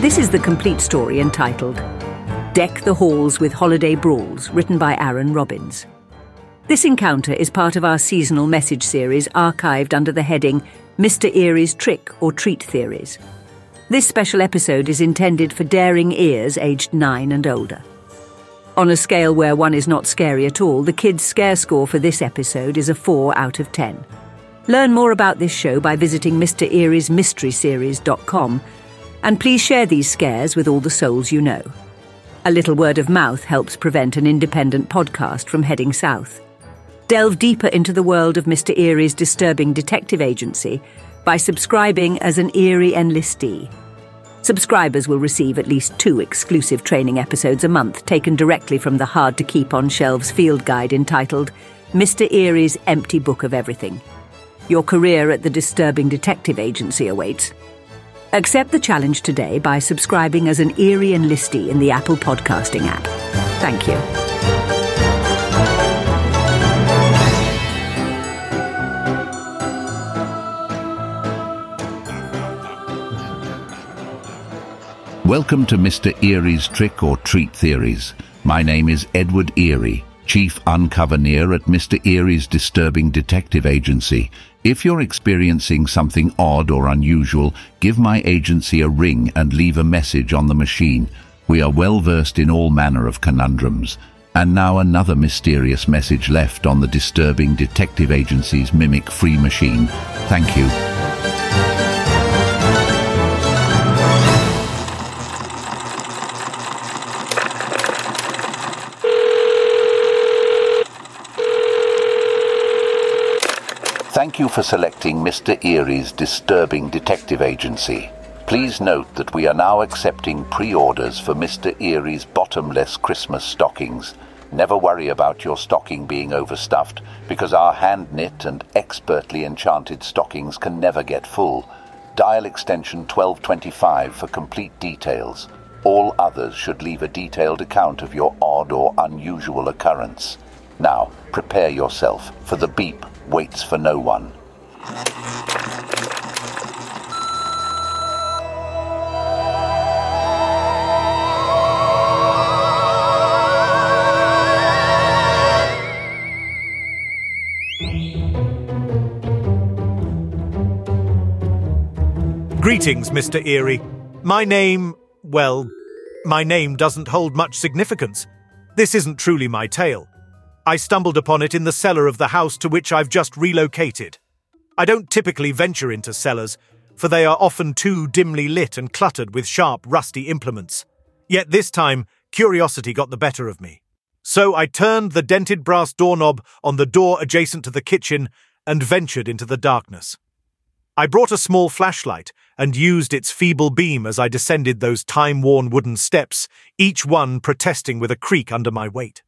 This is the complete story entitled Deck the Halls with Holiday Brawls, written by Aaron Robbins. This encounter is part of our seasonal message series archived under the heading Mr. Eerie's Trick or Treat Theories. This special episode is intended for daring ears aged 9 and older. On a scale where one is not scary at all, the kids' scare score for this episode is a 4 out of 10. Learn more about this show by visiting Mr. Mystery Series.com and please share these scares with all the souls you know. A little word of mouth helps prevent an independent podcast from heading south. Delve deeper into the world of Mr. Disturbing detective agency by subscribing as an Eerie enlistee. Subscribers will receive at least two exclusive training episodes a month taken directly from the hard to keep on shelves field guide entitled Mr. Eerie's Empty Book of Everything. Your career at the disturbing detective agency awaits. Accept the challenge today by subscribing as an Eerie enlistee in the Apple Podcasting app. Thank you. Welcome to Mr. Eerie's Trick or Treat Theories. My name is Edward Eerie, Chief Uncoverneer at Mr. Eerie's Disturbing Detective Agency. If you're experiencing something odd or unusual, give my agency a ring and leave a message on the machine. We are well versed in all manner of conundrums. And now another mysterious message left on the Disturbing Detective Agency's Mimic Free Machine. Thank you. You for selecting Mr. Eerie's Disturbing Detective Agency. Please note that we are now accepting pre-orders for Mr. Eerie's bottomless Christmas stockings. Never worry about your stocking being overstuffed, because our hand-knit and expertly enchanted stockings can never get full. Dial extension 1225 for complete details. All others should leave a detailed account of your odd or unusual occurrence. Now, prepare yourself, for the beep waits for no one. Greetings, Mr. Eerie. My name, well, my name doesn't hold much significance. This isn't truly my tale. I stumbled upon it in the cellar of the house to which I've just relocated. I don't typically venture into cellars, for they are often too dimly lit and cluttered with sharp, rusty implements. Yet this time, curiosity got the better of me. So I turned the dented brass doorknob on the door adjacent to the kitchen and ventured into the darkness. I brought a small flashlight and used its feeble beam as I descended those time worn wooden steps, each one protesting with a creak under my weight.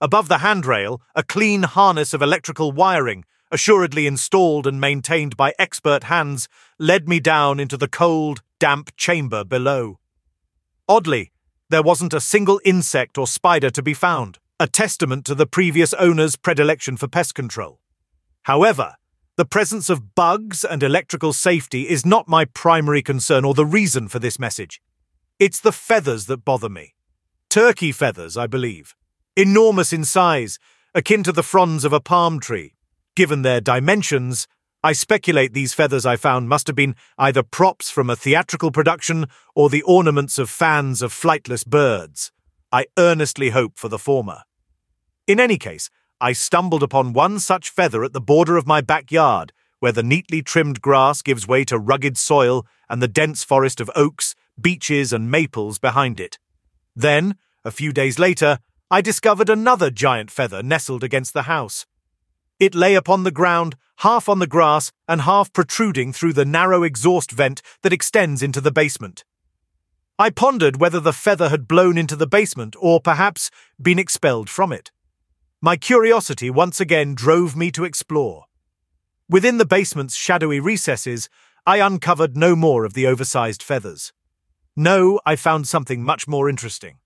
Above the handrail, a clean harness of electrical wiring, assuredly installed and maintained by expert hands, led me down into the cold, damp chamber below. Oddly, there wasn't a single insect or spider to be found, a testament to the previous owner's predilection for pest control. However, the presence of bugs and electrical safety is not my primary concern or the reason for this message. It's the feathers that bother me. Turkey feathers, I believe enormous in size, akin to the fronds of a palm tree. Given their dimensions, I speculate these feathers I found must have been either props from a theatrical production or the ornaments of fans of flightless birds. I earnestly hope for the former. In any case, I stumbled upon one such feather at the border of my backyard, where the neatly trimmed grass gives way to rugged soil and the dense forest of oaks, beeches, and maples behind it. Then, a few days later, I discovered another giant feather nestled against the house. It lay upon the ground, half on the grass and half protruding through the narrow exhaust vent that extends into the basement. I pondered whether the feather had blown into the basement or perhaps been expelled from it. My curiosity once again drove me to explore. Within the basement's shadowy recesses, I uncovered no more of the oversized feathers. No, I found something much more interesting.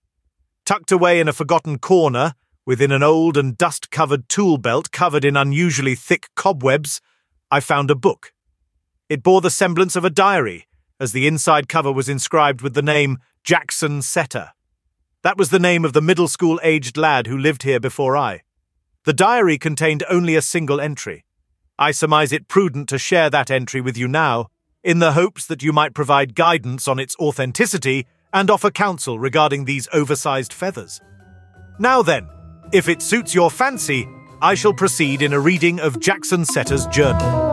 Tucked away in a forgotten corner, within an old and dust covered tool belt covered in unusually thick cobwebs, I found a book. It bore the semblance of a diary, as the inside cover was inscribed with the name Jackson Setter. That was the name of the middle school aged lad who lived here before I. The diary contained only a single entry. I surmise it prudent to share that entry with you now, in the hopes that you might provide guidance on its authenticity and offer counsel regarding these oversized feathers. Now then, if it suits your fancy, I shall proceed in a reading of Jackson Setter's journal.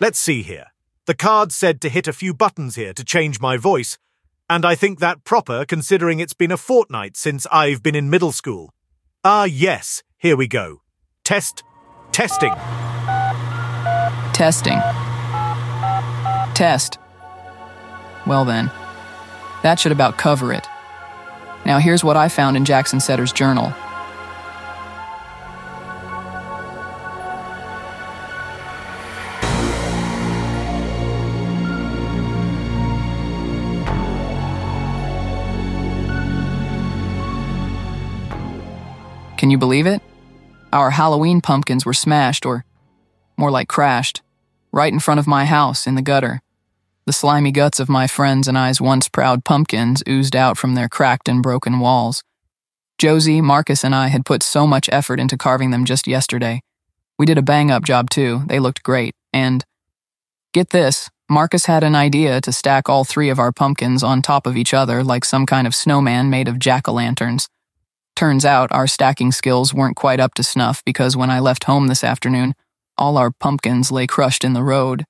Let's see here. The card said to hit a few buttons here to change my voice, and I think that proper considering it's been a fortnight since I've been in middle school. Ah, yes, here we go. Test, testing. Testing. Test. Well then, that should about cover it. Now here's what I found in Jackson Setter's journal. Can you believe it? Our Halloween pumpkins were smashed, or more like crashed, right in front of my house in the gutter. The slimy guts of my friends and I's once proud pumpkins oozed out from their cracked and broken walls. Josie, Marcus, and I had put so much effort into carving them just yesterday. We did a bang up job too, they looked great, and get this Marcus had an idea to stack all three of our pumpkins on top of each other like some kind of snowman made of jack o' lanterns. Turns out our stacking skills weren't quite up to snuff because when I left home this afternoon, all our pumpkins lay crushed in the road.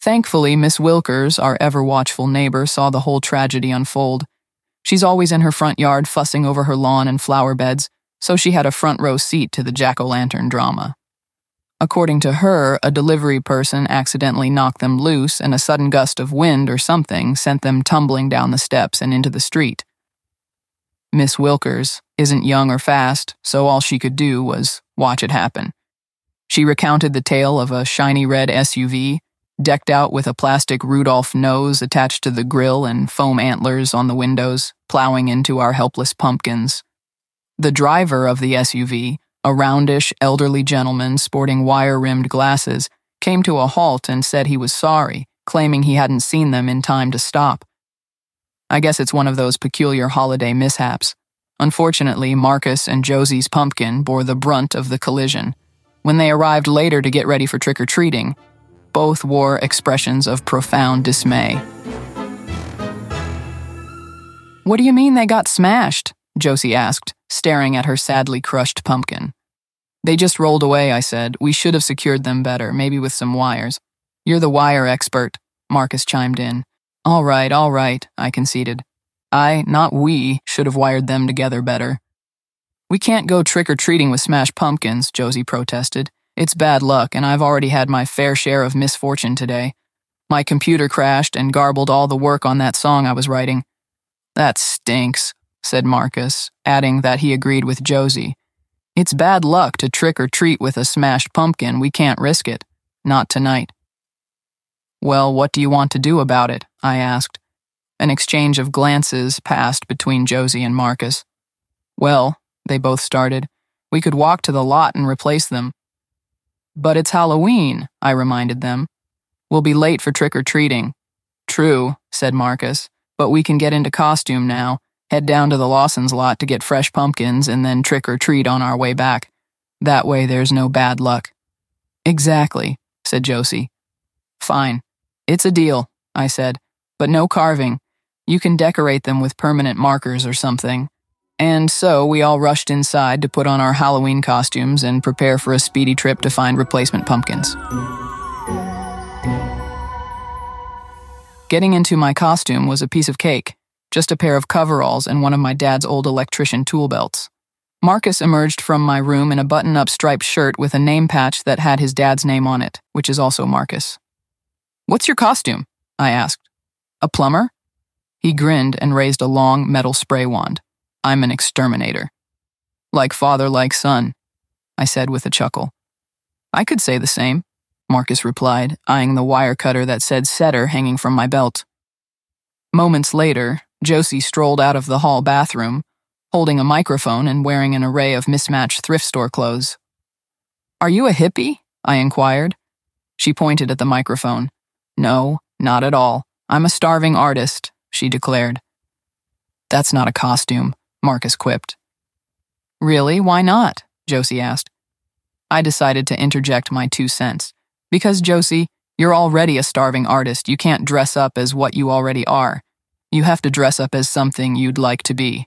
Thankfully, Miss Wilkers, our ever watchful neighbor, saw the whole tragedy unfold. She's always in her front yard fussing over her lawn and flower beds, so she had a front row seat to the jack o' lantern drama. According to her, a delivery person accidentally knocked them loose, and a sudden gust of wind or something sent them tumbling down the steps and into the street. Miss Wilkers isn't young or fast, so all she could do was watch it happen. She recounted the tale of a shiny red SUV, decked out with a plastic Rudolph nose attached to the grill and foam antlers on the windows, plowing into our helpless pumpkins. The driver of the SUV, a roundish, elderly gentleman sporting wire rimmed glasses, came to a halt and said he was sorry, claiming he hadn't seen them in time to stop. I guess it's one of those peculiar holiday mishaps. Unfortunately, Marcus and Josie's pumpkin bore the brunt of the collision. When they arrived later to get ready for trick or treating, both wore expressions of profound dismay. What do you mean they got smashed? Josie asked, staring at her sadly crushed pumpkin. They just rolled away, I said. We should have secured them better, maybe with some wires. You're the wire expert, Marcus chimed in. All right, all right, I conceded. I, not we, should have wired them together better. We can't go trick or treating with smashed pumpkins, Josie protested. It's bad luck, and I've already had my fair share of misfortune today. My computer crashed and garbled all the work on that song I was writing. That stinks, said Marcus, adding that he agreed with Josie. It's bad luck to trick or treat with a smashed pumpkin. We can't risk it. Not tonight. Well, what do you want to do about it? I asked. An exchange of glances passed between Josie and Marcus. Well, they both started, we could walk to the lot and replace them. But it's Halloween, I reminded them. We'll be late for trick or treating. True, said Marcus, but we can get into costume now, head down to the Lawson's lot to get fresh pumpkins, and then trick or treat on our way back. That way there's no bad luck. Exactly, said Josie. Fine. It's a deal, I said, but no carving. You can decorate them with permanent markers or something. And so we all rushed inside to put on our Halloween costumes and prepare for a speedy trip to find replacement pumpkins. Getting into my costume was a piece of cake, just a pair of coveralls and one of my dad's old electrician tool belts. Marcus emerged from my room in a button up striped shirt with a name patch that had his dad's name on it, which is also Marcus. What's your costume? I asked. A plumber? He grinned and raised a long metal spray wand. I'm an exterminator. Like father, like son, I said with a chuckle. I could say the same, Marcus replied, eyeing the wire cutter that said setter hanging from my belt. Moments later, Josie strolled out of the hall bathroom, holding a microphone and wearing an array of mismatched thrift store clothes. Are you a hippie? I inquired. She pointed at the microphone. No, not at all. I'm a starving artist, she declared. That's not a costume, Marcus quipped. Really? Why not? Josie asked. I decided to interject my two cents. Because, Josie, you're already a starving artist. You can't dress up as what you already are. You have to dress up as something you'd like to be.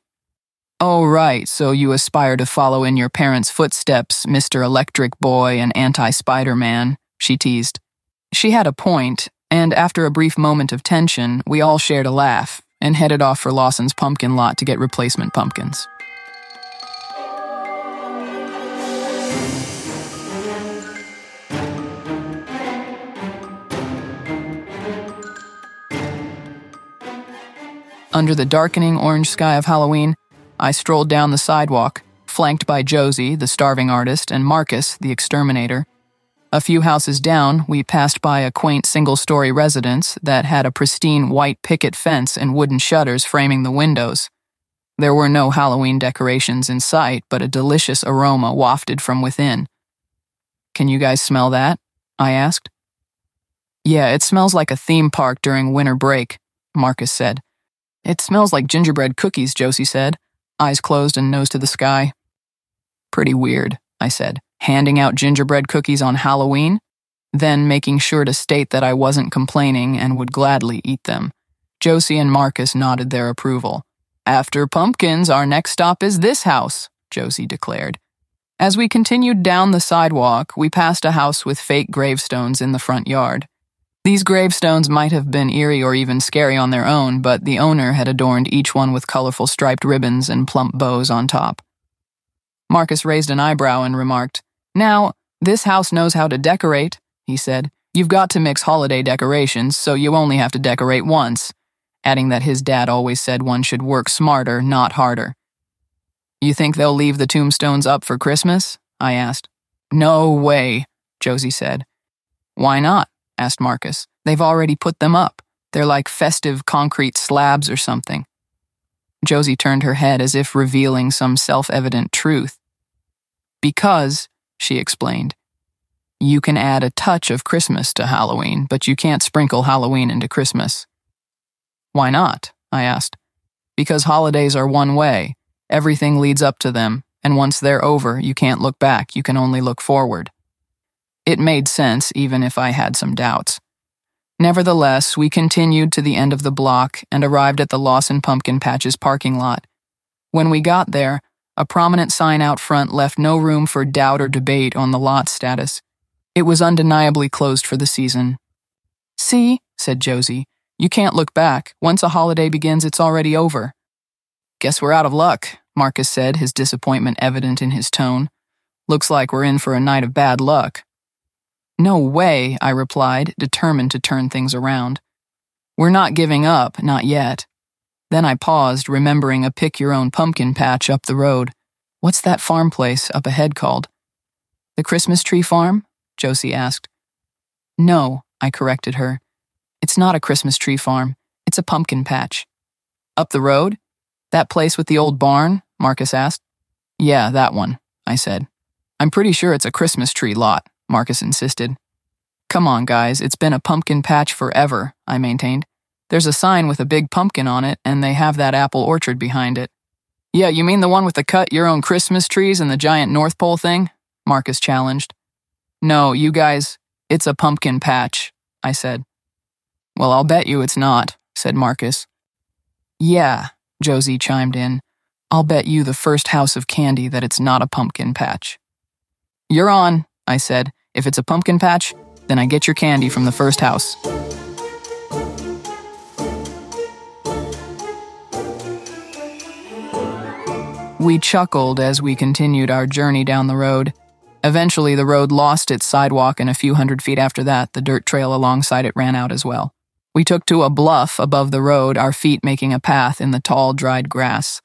Oh, right, so you aspire to follow in your parents' footsteps, Mr. Electric Boy and Anti Spider Man, she teased. She had a point, and after a brief moment of tension, we all shared a laugh and headed off for Lawson's pumpkin lot to get replacement pumpkins. Under the darkening orange sky of Halloween, I strolled down the sidewalk, flanked by Josie, the starving artist, and Marcus, the exterminator. A few houses down, we passed by a quaint single story residence that had a pristine white picket fence and wooden shutters framing the windows. There were no Halloween decorations in sight, but a delicious aroma wafted from within. Can you guys smell that? I asked. Yeah, it smells like a theme park during winter break, Marcus said. It smells like gingerbread cookies, Josie said, eyes closed and nose to the sky. Pretty weird, I said, handing out gingerbread cookies on Halloween, then making sure to state that I wasn't complaining and would gladly eat them. Josie and Marcus nodded their approval. After pumpkins, our next stop is this house, Josie declared. As we continued down the sidewalk, we passed a house with fake gravestones in the front yard. These gravestones might have been eerie or even scary on their own, but the owner had adorned each one with colorful striped ribbons and plump bows on top. Marcus raised an eyebrow and remarked, Now, this house knows how to decorate, he said. You've got to mix holiday decorations, so you only have to decorate once, adding that his dad always said one should work smarter, not harder. You think they'll leave the tombstones up for Christmas? I asked. No way, Josie said. Why not? asked Marcus. They've already put them up. They're like festive concrete slabs or something. Josie turned her head as if revealing some self evident truth. Because, she explained, you can add a touch of Christmas to Halloween, but you can't sprinkle Halloween into Christmas. Why not? I asked. Because holidays are one way. Everything leads up to them, and once they're over, you can't look back, you can only look forward. It made sense, even if I had some doubts. Nevertheless, we continued to the end of the block and arrived at the Lawson Pumpkin Patches parking lot. When we got there, a prominent sign out front left no room for doubt or debate on the lot status. It was undeniably closed for the season. See, said Josie, you can't look back. Once a holiday begins, it's already over. Guess we're out of luck, Marcus said, his disappointment evident in his tone. Looks like we're in for a night of bad luck. No way, I replied, determined to turn things around. We're not giving up, not yet. Then I paused, remembering a pick your own pumpkin patch up the road. What's that farm place up ahead called? The Christmas Tree Farm? Josie asked. No, I corrected her. It's not a Christmas tree farm. It's a pumpkin patch. Up the road? That place with the old barn? Marcus asked. Yeah, that one, I said. I'm pretty sure it's a Christmas tree lot. Marcus insisted. Come on, guys, it's been a pumpkin patch forever, I maintained. There's a sign with a big pumpkin on it, and they have that apple orchard behind it. Yeah, you mean the one with the cut your own Christmas trees and the giant North Pole thing? Marcus challenged. No, you guys, it's a pumpkin patch, I said. Well, I'll bet you it's not, said Marcus. Yeah, Josie chimed in. I'll bet you the first house of candy that it's not a pumpkin patch. You're on, I said. If it's a pumpkin patch, then I get your candy from the first house. We chuckled as we continued our journey down the road. Eventually, the road lost its sidewalk, and a few hundred feet after that, the dirt trail alongside it ran out as well. We took to a bluff above the road, our feet making a path in the tall, dried grass.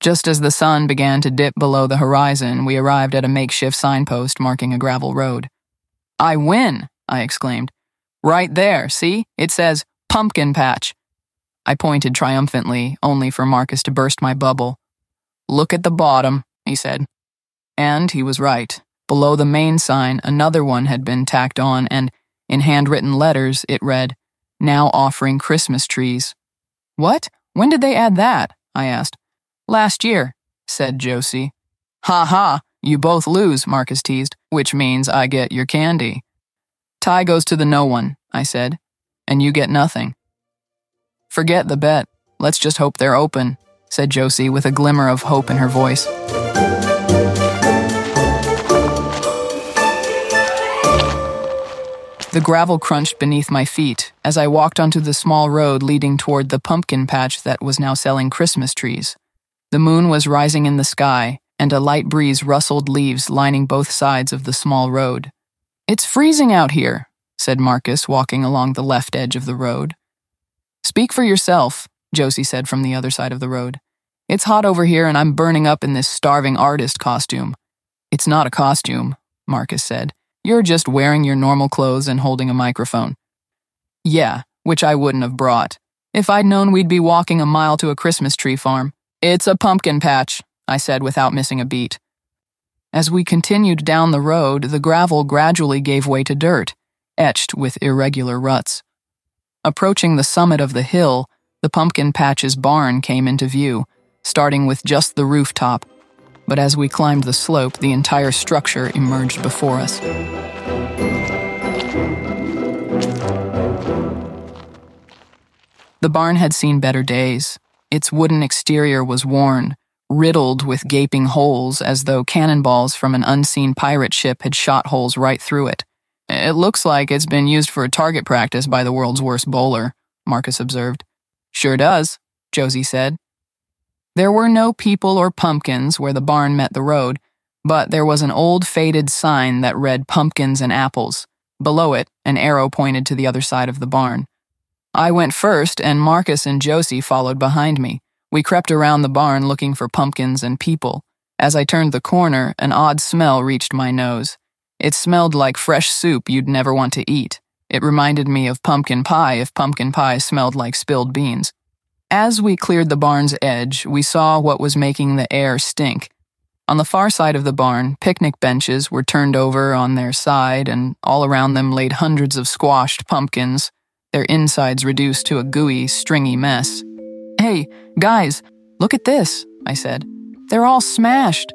Just as the sun began to dip below the horizon, we arrived at a makeshift signpost marking a gravel road. I win, I exclaimed. Right there, see? It says Pumpkin Patch. I pointed triumphantly, only for Marcus to burst my bubble. Look at the bottom, he said. And he was right. Below the main sign, another one had been tacked on, and in handwritten letters, it read, Now offering Christmas trees. What? When did they add that? I asked. Last year, said Josie. Ha ha, you both lose, Marcus teased, which means I get your candy. Tie goes to the no one, I said, and you get nothing. Forget the bet. Let's just hope they're open, said Josie with a glimmer of hope in her voice. The gravel crunched beneath my feet as I walked onto the small road leading toward the pumpkin patch that was now selling Christmas trees. The moon was rising in the sky, and a light breeze rustled leaves lining both sides of the small road. It's freezing out here, said Marcus, walking along the left edge of the road. Speak for yourself, Josie said from the other side of the road. It's hot over here, and I'm burning up in this starving artist costume. It's not a costume, Marcus said. You're just wearing your normal clothes and holding a microphone. Yeah, which I wouldn't have brought. If I'd known we'd be walking a mile to a Christmas tree farm. It's a pumpkin patch, I said without missing a beat. As we continued down the road, the gravel gradually gave way to dirt, etched with irregular ruts. Approaching the summit of the hill, the pumpkin patch's barn came into view, starting with just the rooftop but as we climbed the slope, the entire structure emerged before us. The barn had seen better days. Its wooden exterior was worn, riddled with gaping holes as though cannonballs from an unseen pirate ship had shot holes right through it. It looks like it's been used for target practice by the world's worst bowler, Marcus observed. Sure does, Josie said. There were no people or pumpkins where the barn met the road, but there was an old faded sign that read pumpkins and apples. Below it, an arrow pointed to the other side of the barn. I went first, and Marcus and Josie followed behind me. We crept around the barn looking for pumpkins and people. As I turned the corner, an odd smell reached my nose. It smelled like fresh soup you'd never want to eat. It reminded me of pumpkin pie if pumpkin pie smelled like spilled beans. As we cleared the barn's edge, we saw what was making the air stink. On the far side of the barn, picnic benches were turned over on their side, and all around them laid hundreds of squashed pumpkins, their insides reduced to a gooey, stringy mess. Hey, guys, look at this, I said. They're all smashed.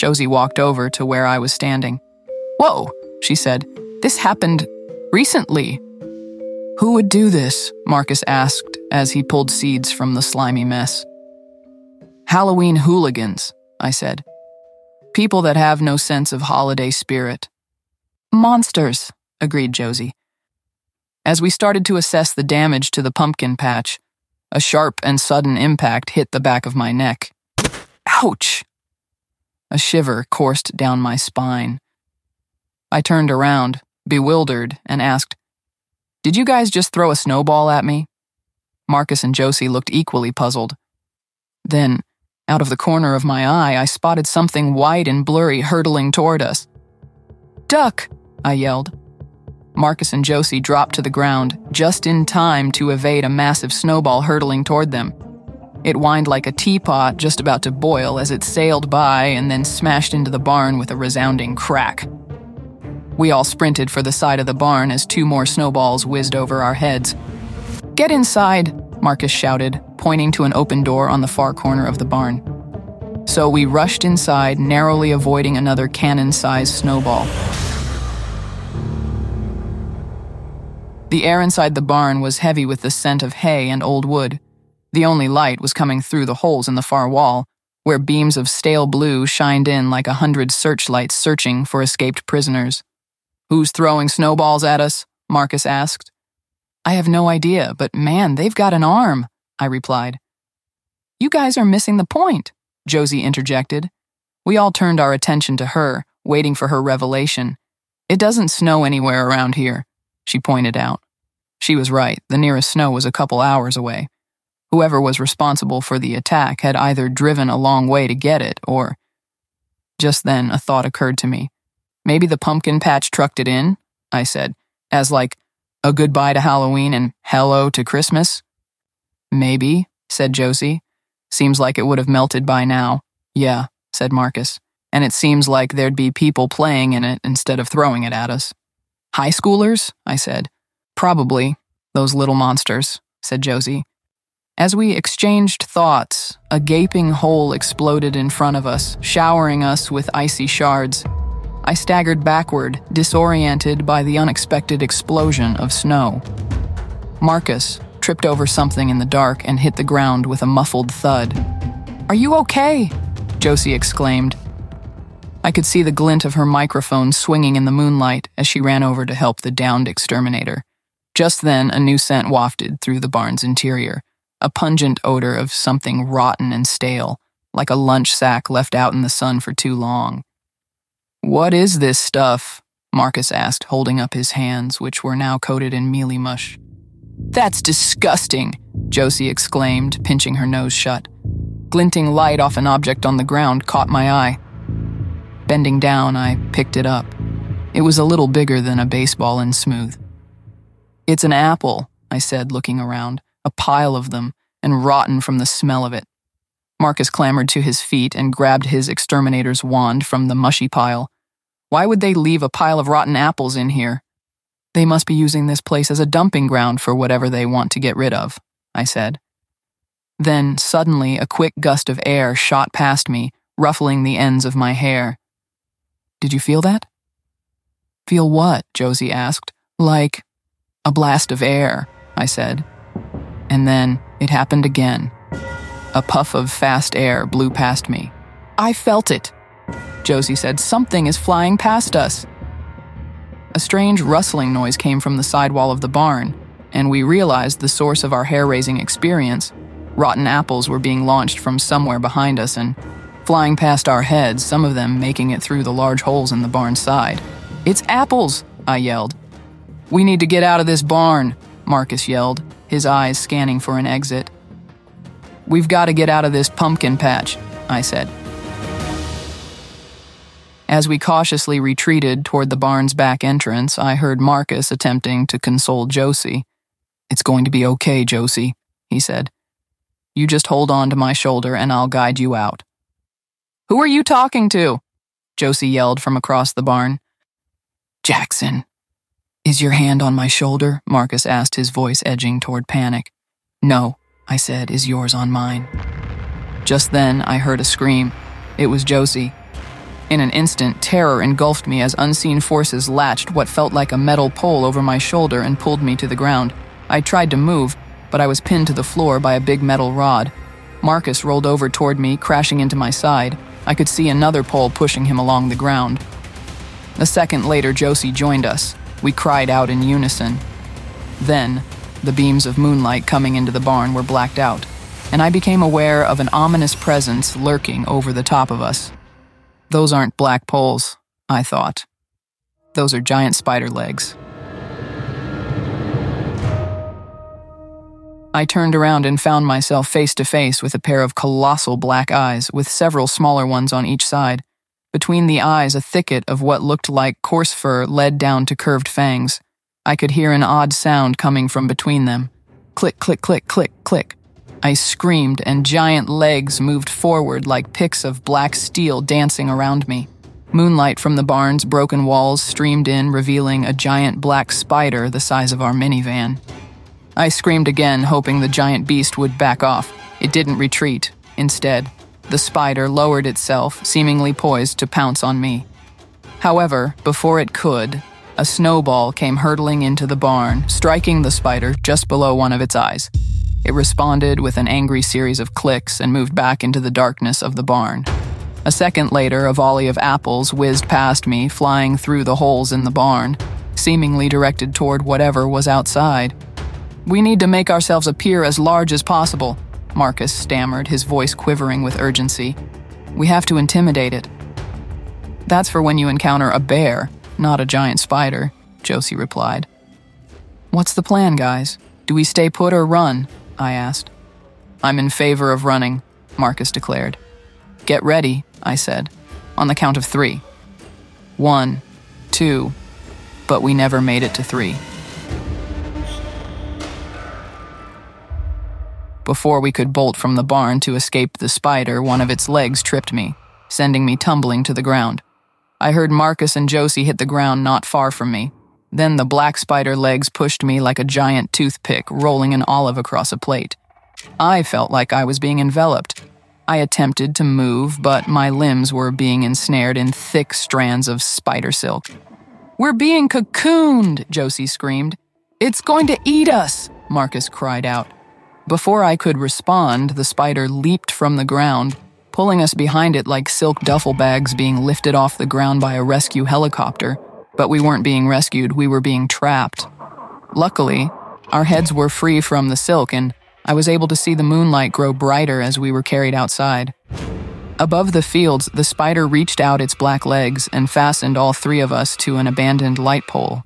Josie walked over to where I was standing. Whoa, she said. This happened recently. Who would do this? Marcus asked as he pulled seeds from the slimy mess. Halloween hooligans, I said. People that have no sense of holiday spirit. Monsters, agreed Josie. As we started to assess the damage to the pumpkin patch, a sharp and sudden impact hit the back of my neck. Ouch! A shiver coursed down my spine. I turned around, bewildered, and asked, did you guys just throw a snowball at me? Marcus and Josie looked equally puzzled. Then, out of the corner of my eye, I spotted something white and blurry hurtling toward us. Duck! I yelled. Marcus and Josie dropped to the ground, just in time to evade a massive snowball hurtling toward them. It whined like a teapot just about to boil as it sailed by and then smashed into the barn with a resounding crack. We all sprinted for the side of the barn as two more snowballs whizzed over our heads. Get inside, Marcus shouted, pointing to an open door on the far corner of the barn. So we rushed inside, narrowly avoiding another cannon sized snowball. The air inside the barn was heavy with the scent of hay and old wood. The only light was coming through the holes in the far wall, where beams of stale blue shined in like a hundred searchlights searching for escaped prisoners. Who's throwing snowballs at us? Marcus asked. I have no idea, but man, they've got an arm, I replied. You guys are missing the point, Josie interjected. We all turned our attention to her, waiting for her revelation. It doesn't snow anywhere around here, she pointed out. She was right, the nearest snow was a couple hours away. Whoever was responsible for the attack had either driven a long way to get it, or. Just then, a thought occurred to me. Maybe the pumpkin patch trucked it in, I said, as like a goodbye to Halloween and hello to Christmas. Maybe, said Josie. Seems like it would have melted by now. Yeah, said Marcus. And it seems like there'd be people playing in it instead of throwing it at us. High schoolers? I said. Probably. Those little monsters, said Josie. As we exchanged thoughts, a gaping hole exploded in front of us, showering us with icy shards. I staggered backward, disoriented by the unexpected explosion of snow. Marcus tripped over something in the dark and hit the ground with a muffled thud. Are you okay? Josie exclaimed. I could see the glint of her microphone swinging in the moonlight as she ran over to help the downed exterminator. Just then, a new scent wafted through the barn's interior a pungent odor of something rotten and stale, like a lunch sack left out in the sun for too long. What is this stuff? Marcus asked, holding up his hands, which were now coated in mealy mush. That's disgusting, Josie exclaimed, pinching her nose shut. Glinting light off an object on the ground caught my eye. Bending down, I picked it up. It was a little bigger than a baseball and smooth. It's an apple, I said, looking around, a pile of them, and rotten from the smell of it. Marcus clambered to his feet and grabbed his exterminator's wand from the mushy pile. Why would they leave a pile of rotten apples in here? They must be using this place as a dumping ground for whatever they want to get rid of, I said. Then, suddenly, a quick gust of air shot past me, ruffling the ends of my hair. Did you feel that? Feel what? Josie asked. Like a blast of air, I said. And then it happened again. A puff of fast air blew past me. I felt it. Josie said, Something is flying past us. A strange rustling noise came from the sidewall of the barn, and we realized the source of our hair raising experience. Rotten apples were being launched from somewhere behind us and flying past our heads, some of them making it through the large holes in the barn's side. It's apples, I yelled. We need to get out of this barn, Marcus yelled, his eyes scanning for an exit. We've got to get out of this pumpkin patch, I said. As we cautiously retreated toward the barn's back entrance, I heard Marcus attempting to console Josie. It's going to be okay, Josie, he said. You just hold on to my shoulder and I'll guide you out. Who are you talking to? Josie yelled from across the barn. Jackson. Is your hand on my shoulder? Marcus asked, his voice edging toward panic. No, I said, is yours on mine? Just then, I heard a scream. It was Josie. In an instant, terror engulfed me as unseen forces latched what felt like a metal pole over my shoulder and pulled me to the ground. I tried to move, but I was pinned to the floor by a big metal rod. Marcus rolled over toward me, crashing into my side. I could see another pole pushing him along the ground. A second later, Josie joined us. We cried out in unison. Then, the beams of moonlight coming into the barn were blacked out, and I became aware of an ominous presence lurking over the top of us. Those aren't black poles, I thought. Those are giant spider legs. I turned around and found myself face to face with a pair of colossal black eyes with several smaller ones on each side. Between the eyes, a thicket of what looked like coarse fur led down to curved fangs. I could hear an odd sound coming from between them. Click, click, click, click, click. I screamed, and giant legs moved forward like picks of black steel dancing around me. Moonlight from the barn's broken walls streamed in, revealing a giant black spider the size of our minivan. I screamed again, hoping the giant beast would back off. It didn't retreat. Instead, the spider lowered itself, seemingly poised to pounce on me. However, before it could, a snowball came hurtling into the barn, striking the spider just below one of its eyes. It responded with an angry series of clicks and moved back into the darkness of the barn. A second later, a volley of apples whizzed past me, flying through the holes in the barn, seemingly directed toward whatever was outside. We need to make ourselves appear as large as possible, Marcus stammered, his voice quivering with urgency. We have to intimidate it. That's for when you encounter a bear, not a giant spider, Josie replied. What's the plan, guys? Do we stay put or run? I asked. I'm in favor of running, Marcus declared. Get ready, I said, on the count of three. One, two, but we never made it to three. Before we could bolt from the barn to escape the spider, one of its legs tripped me, sending me tumbling to the ground. I heard Marcus and Josie hit the ground not far from me. Then the black spider legs pushed me like a giant toothpick rolling an olive across a plate. I felt like I was being enveloped. I attempted to move, but my limbs were being ensnared in thick strands of spider silk. We're being cocooned, Josie screamed. It's going to eat us, Marcus cried out. Before I could respond, the spider leaped from the ground, pulling us behind it like silk duffel bags being lifted off the ground by a rescue helicopter. But we weren't being rescued, we were being trapped. Luckily, our heads were free from the silk, and I was able to see the moonlight grow brighter as we were carried outside. Above the fields, the spider reached out its black legs and fastened all three of us to an abandoned light pole.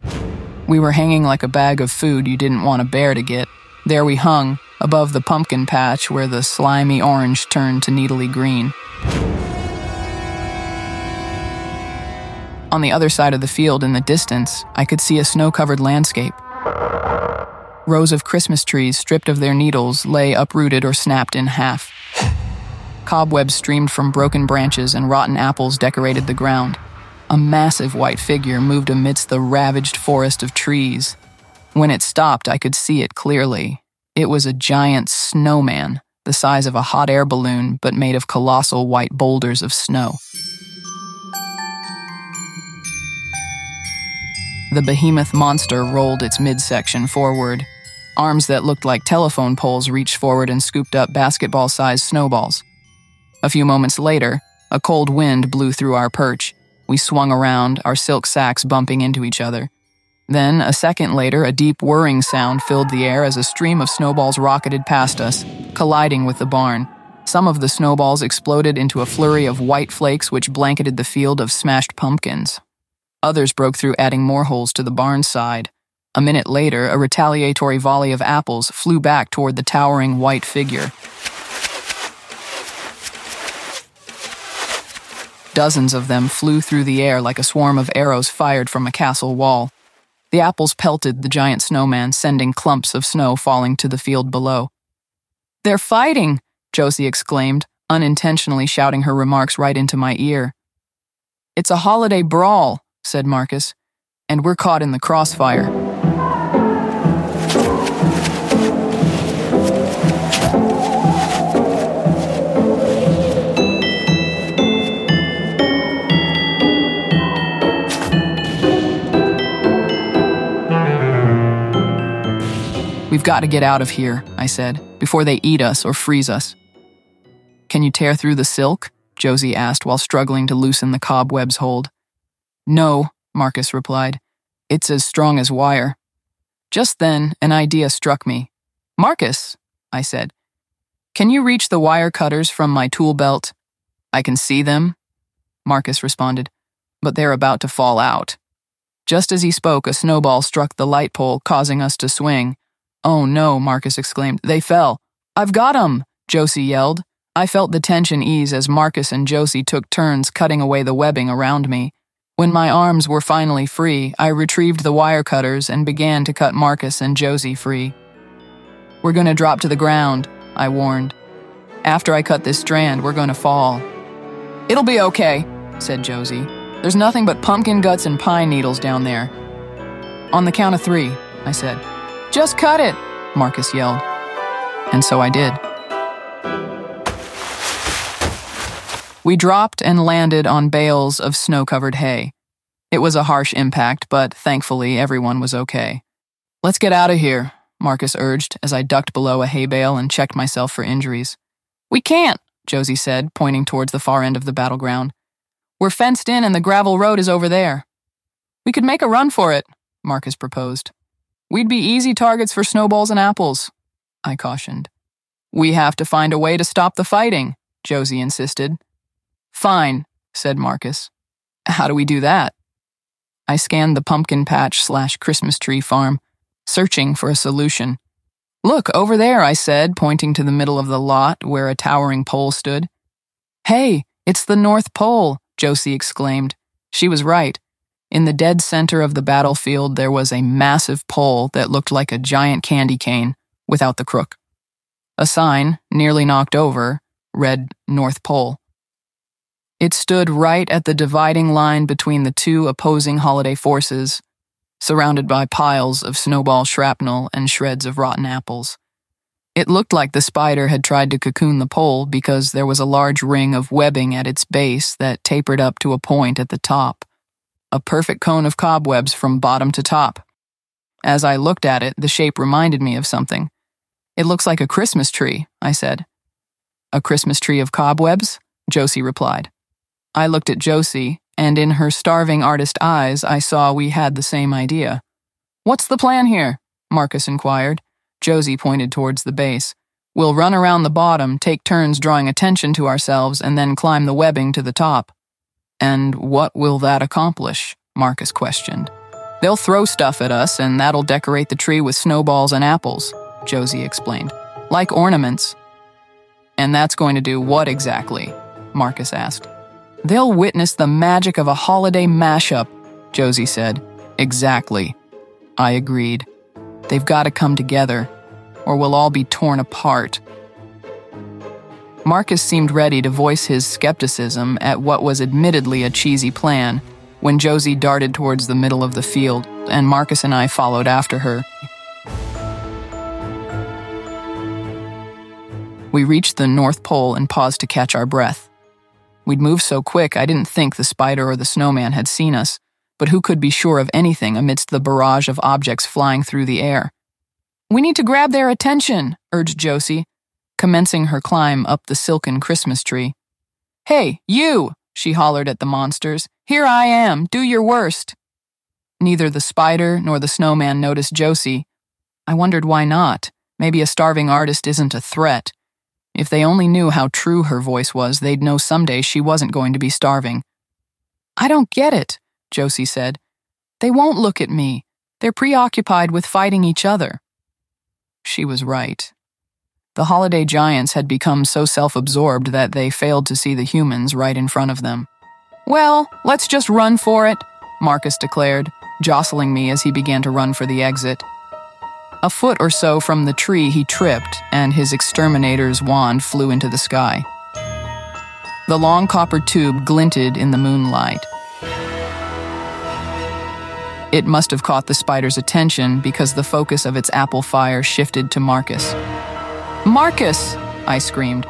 We were hanging like a bag of food you didn't want a bear to get. There we hung, above the pumpkin patch where the slimy orange turned to needly green. On the other side of the field in the distance, I could see a snow covered landscape. Rows of Christmas trees, stripped of their needles, lay uprooted or snapped in half. Cobwebs streamed from broken branches and rotten apples decorated the ground. A massive white figure moved amidst the ravaged forest of trees. When it stopped, I could see it clearly. It was a giant snowman, the size of a hot air balloon, but made of colossal white boulders of snow. The behemoth monster rolled its midsection forward. Arms that looked like telephone poles reached forward and scooped up basketball sized snowballs. A few moments later, a cold wind blew through our perch. We swung around, our silk sacks bumping into each other. Then, a second later, a deep whirring sound filled the air as a stream of snowballs rocketed past us, colliding with the barn. Some of the snowballs exploded into a flurry of white flakes which blanketed the field of smashed pumpkins. Others broke through, adding more holes to the barn side. A minute later, a retaliatory volley of apples flew back toward the towering white figure. Dozens of them flew through the air like a swarm of arrows fired from a castle wall. The apples pelted the giant snowman, sending clumps of snow falling to the field below. They're fighting, Josie exclaimed, unintentionally shouting her remarks right into my ear. It's a holiday brawl, said Marcus, and we're caught in the crossfire. We've got to get out of here, I said, before they eat us or freeze us. Can you tear through the silk? Josie asked while struggling to loosen the cobweb's hold. No, Marcus replied. It's as strong as wire. Just then, an idea struck me. Marcus, I said, can you reach the wire cutters from my tool belt? I can see them, Marcus responded, but they're about to fall out. Just as he spoke, a snowball struck the light pole, causing us to swing. Oh no, Marcus exclaimed. They fell. I've got 'em, Josie yelled. I felt the tension ease as Marcus and Josie took turns cutting away the webbing around me. When my arms were finally free, I retrieved the wire cutters and began to cut Marcus and Josie free. We're going to drop to the ground, I warned. After I cut this strand, we're going to fall. It'll be okay, said Josie. There's nothing but pumpkin guts and pine needles down there. On the count of three, I said. Just cut it, Marcus yelled. And so I did. We dropped and landed on bales of snow covered hay. It was a harsh impact, but thankfully everyone was okay. Let's get out of here, Marcus urged as I ducked below a hay bale and checked myself for injuries. We can't, Josie said, pointing towards the far end of the battleground. We're fenced in and the gravel road is over there. We could make a run for it, Marcus proposed. We'd be easy targets for snowballs and apples, I cautioned. We have to find a way to stop the fighting, Josie insisted. Fine, said Marcus. How do we do that? I scanned the pumpkin patch slash Christmas tree farm, searching for a solution. Look, over there, I said, pointing to the middle of the lot where a towering pole stood. Hey, it's the North Pole, Josie exclaimed. She was right. In the dead center of the battlefield, there was a massive pole that looked like a giant candy cane without the crook. A sign, nearly knocked over, read North Pole. It stood right at the dividing line between the two opposing holiday forces, surrounded by piles of snowball shrapnel and shreds of rotten apples. It looked like the spider had tried to cocoon the pole because there was a large ring of webbing at its base that tapered up to a point at the top. A perfect cone of cobwebs from bottom to top. As I looked at it, the shape reminded me of something. It looks like a Christmas tree, I said. A Christmas tree of cobwebs? Josie replied. I looked at Josie, and in her starving artist eyes, I saw we had the same idea. What's the plan here? Marcus inquired. Josie pointed towards the base. We'll run around the bottom, take turns drawing attention to ourselves, and then climb the webbing to the top. And what will that accomplish? Marcus questioned. They'll throw stuff at us, and that'll decorate the tree with snowballs and apples, Josie explained. Like ornaments. And that's going to do what exactly? Marcus asked. They'll witness the magic of a holiday mashup, Josie said. Exactly. I agreed. They've got to come together, or we'll all be torn apart. Marcus seemed ready to voice his skepticism at what was admittedly a cheesy plan when Josie darted towards the middle of the field, and Marcus and I followed after her. We reached the North Pole and paused to catch our breath. We'd moved so quick I didn't think the spider or the snowman had seen us, but who could be sure of anything amidst the barrage of objects flying through the air? We need to grab their attention, urged Josie, commencing her climb up the silken Christmas tree. Hey, you! she hollered at the monsters. Here I am, do your worst. Neither the spider nor the snowman noticed Josie. I wondered why not. Maybe a starving artist isn't a threat. If they only knew how true her voice was, they'd know someday she wasn't going to be starving. I don't get it, Josie said. They won't look at me. They're preoccupied with fighting each other. She was right. The holiday giants had become so self absorbed that they failed to see the humans right in front of them. Well, let's just run for it, Marcus declared, jostling me as he began to run for the exit. A foot or so from the tree, he tripped, and his exterminator's wand flew into the sky. The long copper tube glinted in the moonlight. It must have caught the spider's attention because the focus of its apple fire shifted to Marcus. Marcus! I screamed.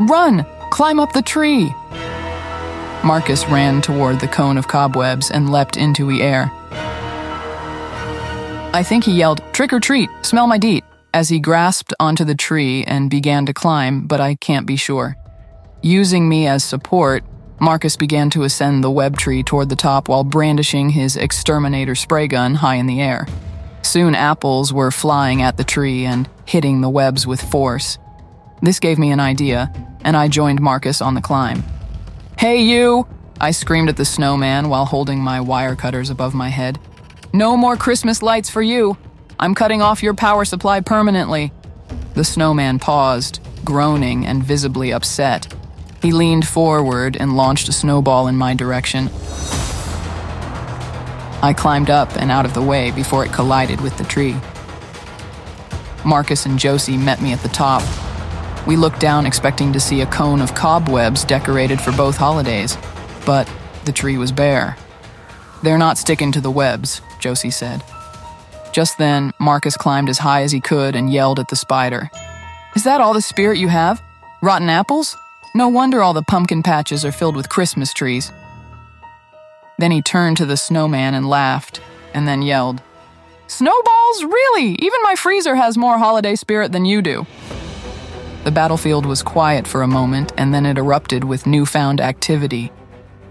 Run! Climb up the tree! Marcus ran toward the cone of cobwebs and leapt into the air. I think he yelled, Trick or treat, smell my deet, as he grasped onto the tree and began to climb, but I can't be sure. Using me as support, Marcus began to ascend the web tree toward the top while brandishing his exterminator spray gun high in the air. Soon apples were flying at the tree and hitting the webs with force. This gave me an idea, and I joined Marcus on the climb. Hey, you! I screamed at the snowman while holding my wire cutters above my head. No more Christmas lights for you. I'm cutting off your power supply permanently. The snowman paused, groaning and visibly upset. He leaned forward and launched a snowball in my direction. I climbed up and out of the way before it collided with the tree. Marcus and Josie met me at the top. We looked down expecting to see a cone of cobwebs decorated for both holidays, but the tree was bare. They're not sticking to the webs, Josie said. Just then, Marcus climbed as high as he could and yelled at the spider. Is that all the spirit you have? Rotten apples? No wonder all the pumpkin patches are filled with Christmas trees. Then he turned to the snowman and laughed, and then yelled, Snowballs? Really? Even my freezer has more holiday spirit than you do. The battlefield was quiet for a moment, and then it erupted with newfound activity.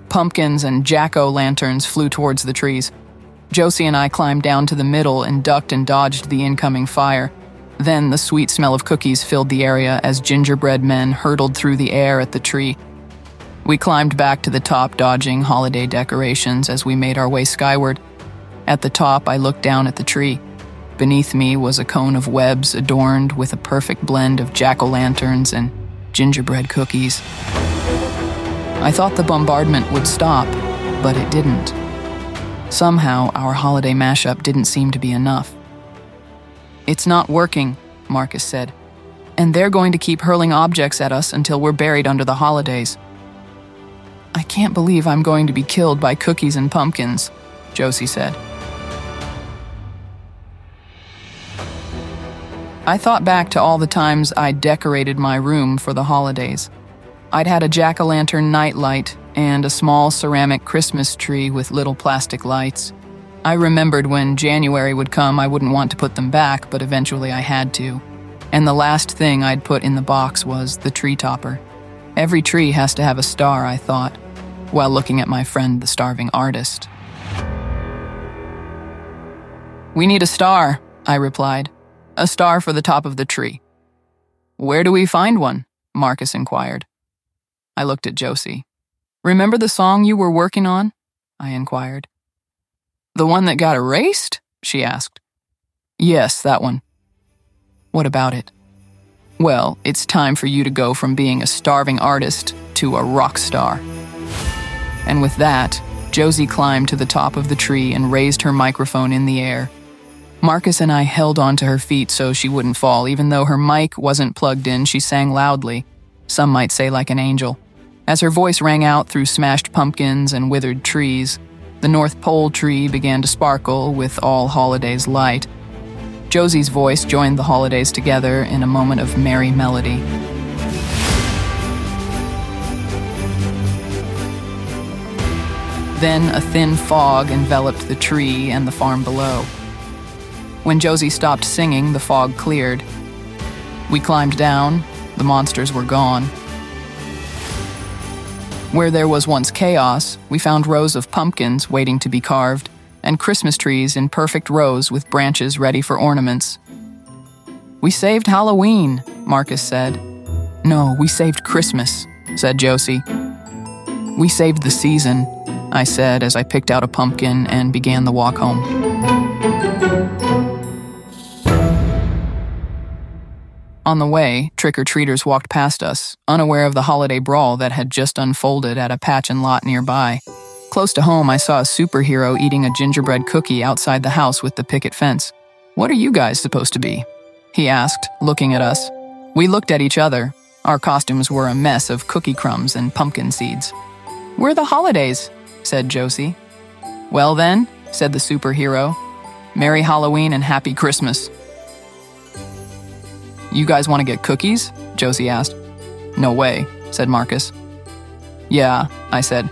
Pumpkins and jack o' lanterns flew towards the trees. Josie and I climbed down to the middle and ducked and dodged the incoming fire. Then the sweet smell of cookies filled the area as gingerbread men hurtled through the air at the tree. We climbed back to the top, dodging holiday decorations as we made our way skyward. At the top, I looked down at the tree. Beneath me was a cone of webs adorned with a perfect blend of jack o' lanterns and gingerbread cookies. I thought the bombardment would stop, but it didn't. Somehow, our holiday mashup didn't seem to be enough. It's not working, Marcus said. and they're going to keep hurling objects at us until we're buried under the holidays. I can't believe I'm going to be killed by cookies and pumpkins, Josie said. I thought back to all the times I'd decorated my room for the holidays. I'd had a jack o' lantern nightlight and a small ceramic Christmas tree with little plastic lights. I remembered when January would come, I wouldn't want to put them back, but eventually I had to. And the last thing I'd put in the box was the tree topper. Every tree has to have a star, I thought, while looking at my friend, the starving artist. We need a star, I replied. A star for the top of the tree. Where do we find one? Marcus inquired. I looked at Josie. Remember the song you were working on? I inquired. The one that got erased? she asked. Yes, that one. What about it? Well, it's time for you to go from being a starving artist to a rock star. And with that, Josie climbed to the top of the tree and raised her microphone in the air. Marcus and I held onto her feet so she wouldn't fall. Even though her mic wasn't plugged in, she sang loudly. Some might say like an angel. As her voice rang out through smashed pumpkins and withered trees, the North Pole tree began to sparkle with all holidays light. Josie's voice joined the holidays together in a moment of merry melody. Then a thin fog enveloped the tree and the farm below. When Josie stopped singing, the fog cleared. We climbed down, the monsters were gone. Where there was once chaos, we found rows of pumpkins waiting to be carved, and Christmas trees in perfect rows with branches ready for ornaments. We saved Halloween, Marcus said. No, we saved Christmas, said Josie. We saved the season, I said as I picked out a pumpkin and began the walk home. On the way, trick or treaters walked past us, unaware of the holiday brawl that had just unfolded at a patch and lot nearby. Close to home, I saw a superhero eating a gingerbread cookie outside the house with the picket fence. What are you guys supposed to be? He asked, looking at us. We looked at each other. Our costumes were a mess of cookie crumbs and pumpkin seeds. We're the holidays, said Josie. Well, then, said the superhero. Merry Halloween and Happy Christmas. You guys want to get cookies? Josie asked. No way, said Marcus. Yeah, I said.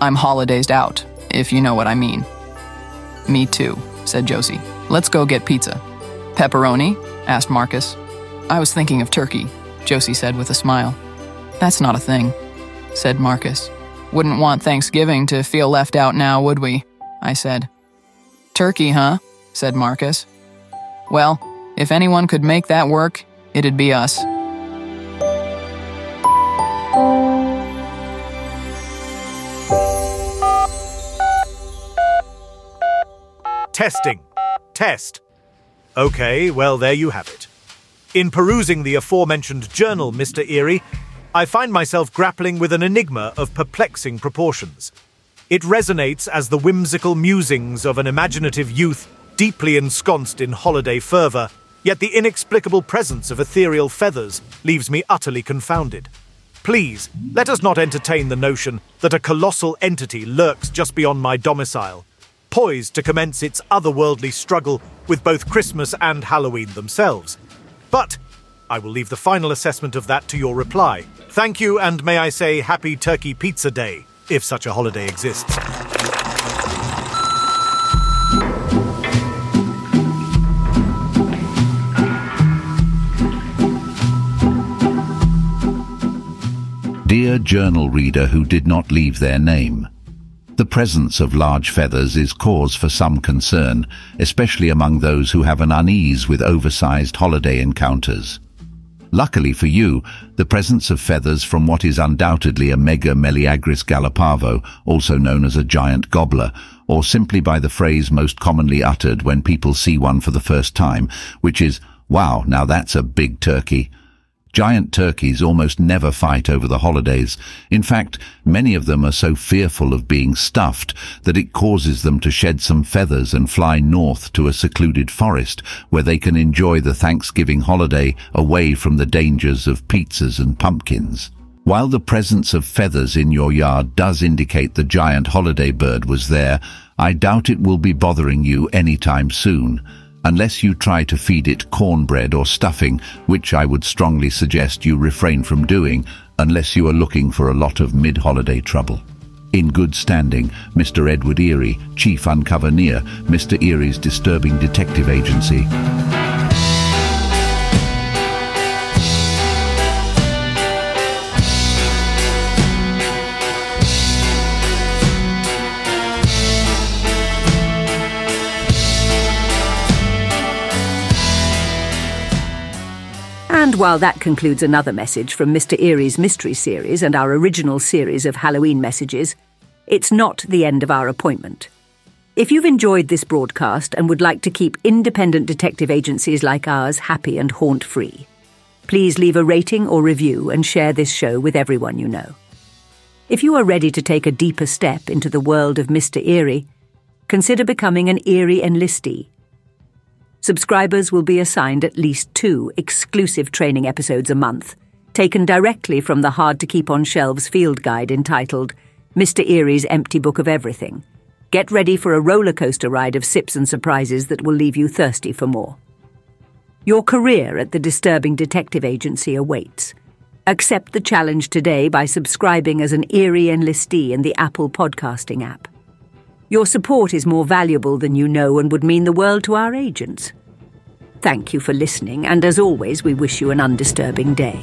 I'm holidayed out, if you know what I mean. Me too, said Josie. Let's go get pizza. Pepperoni? asked Marcus. I was thinking of turkey, Josie said with a smile. That's not a thing, said Marcus. Wouldn't want Thanksgiving to feel left out now, would we? I said. Turkey, huh? said Marcus. Well, if anyone could make that work, it'd be us. Testing. Test. Okay, well, there you have it. In perusing the aforementioned journal, Mr. Eerie, I find myself grappling with an enigma of perplexing proportions. It resonates as the whimsical musings of an imaginative youth deeply ensconced in holiday fervour Yet the inexplicable presence of ethereal feathers leaves me utterly confounded. Please, let us not entertain the notion that a colossal entity lurks just beyond my domicile, poised to commence its otherworldly struggle with both Christmas and Halloween themselves. But I will leave the final assessment of that to your reply. Thank you, and may I say Happy Turkey Pizza Day, if such a holiday exists. Dear journal reader who did not leave their name. The presence of large feathers is cause for some concern, especially among those who have an unease with oversized holiday encounters. Luckily for you, the presence of feathers from what is undoubtedly a Mega Meleagris gallopavo, also known as a giant gobbler, or simply by the phrase most commonly uttered when people see one for the first time, which is, wow, now that's a big turkey, Giant turkeys almost never fight over the holidays. In fact, many of them are so fearful of being stuffed that it causes them to shed some feathers and fly north to a secluded forest where they can enjoy the Thanksgiving holiday away from the dangers of pizzas and pumpkins. While the presence of feathers in your yard does indicate the giant holiday bird was there, I doubt it will be bothering you anytime soon unless you try to feed it cornbread or stuffing, which I would strongly suggest you refrain from doing unless you are looking for a lot of mid-holiday trouble. In good standing, Mr. Edward Eerie, Chief Uncover-Near, Mr. Eerie's disturbing detective agency. And while that concludes another message from Mr. Eerie's Mystery Series and our original series of Halloween messages, it's not the end of our appointment. If you've enjoyed this broadcast and would like to keep independent detective agencies like ours happy and haunt free, please leave a rating or review and share this show with everyone you know. If you are ready to take a deeper step into the world of Mr. Eerie, consider becoming an Eerie enlistee subscribers will be assigned at least two exclusive training episodes a month, taken directly from the hard to keep on shelves field guide entitled Mr. Eerie's Empty Book of Everything. Get ready for a roller coaster ride of sips and surprises that will leave you thirsty for more. Your career at the Disturbing Detective Agency awaits. Accept the challenge today by subscribing as an Eerie enlistee in the Apple Podcasting app. Your support is more valuable than you know and would mean the world to our agents. Thank you for listening, and as always, we wish you an undisturbing day.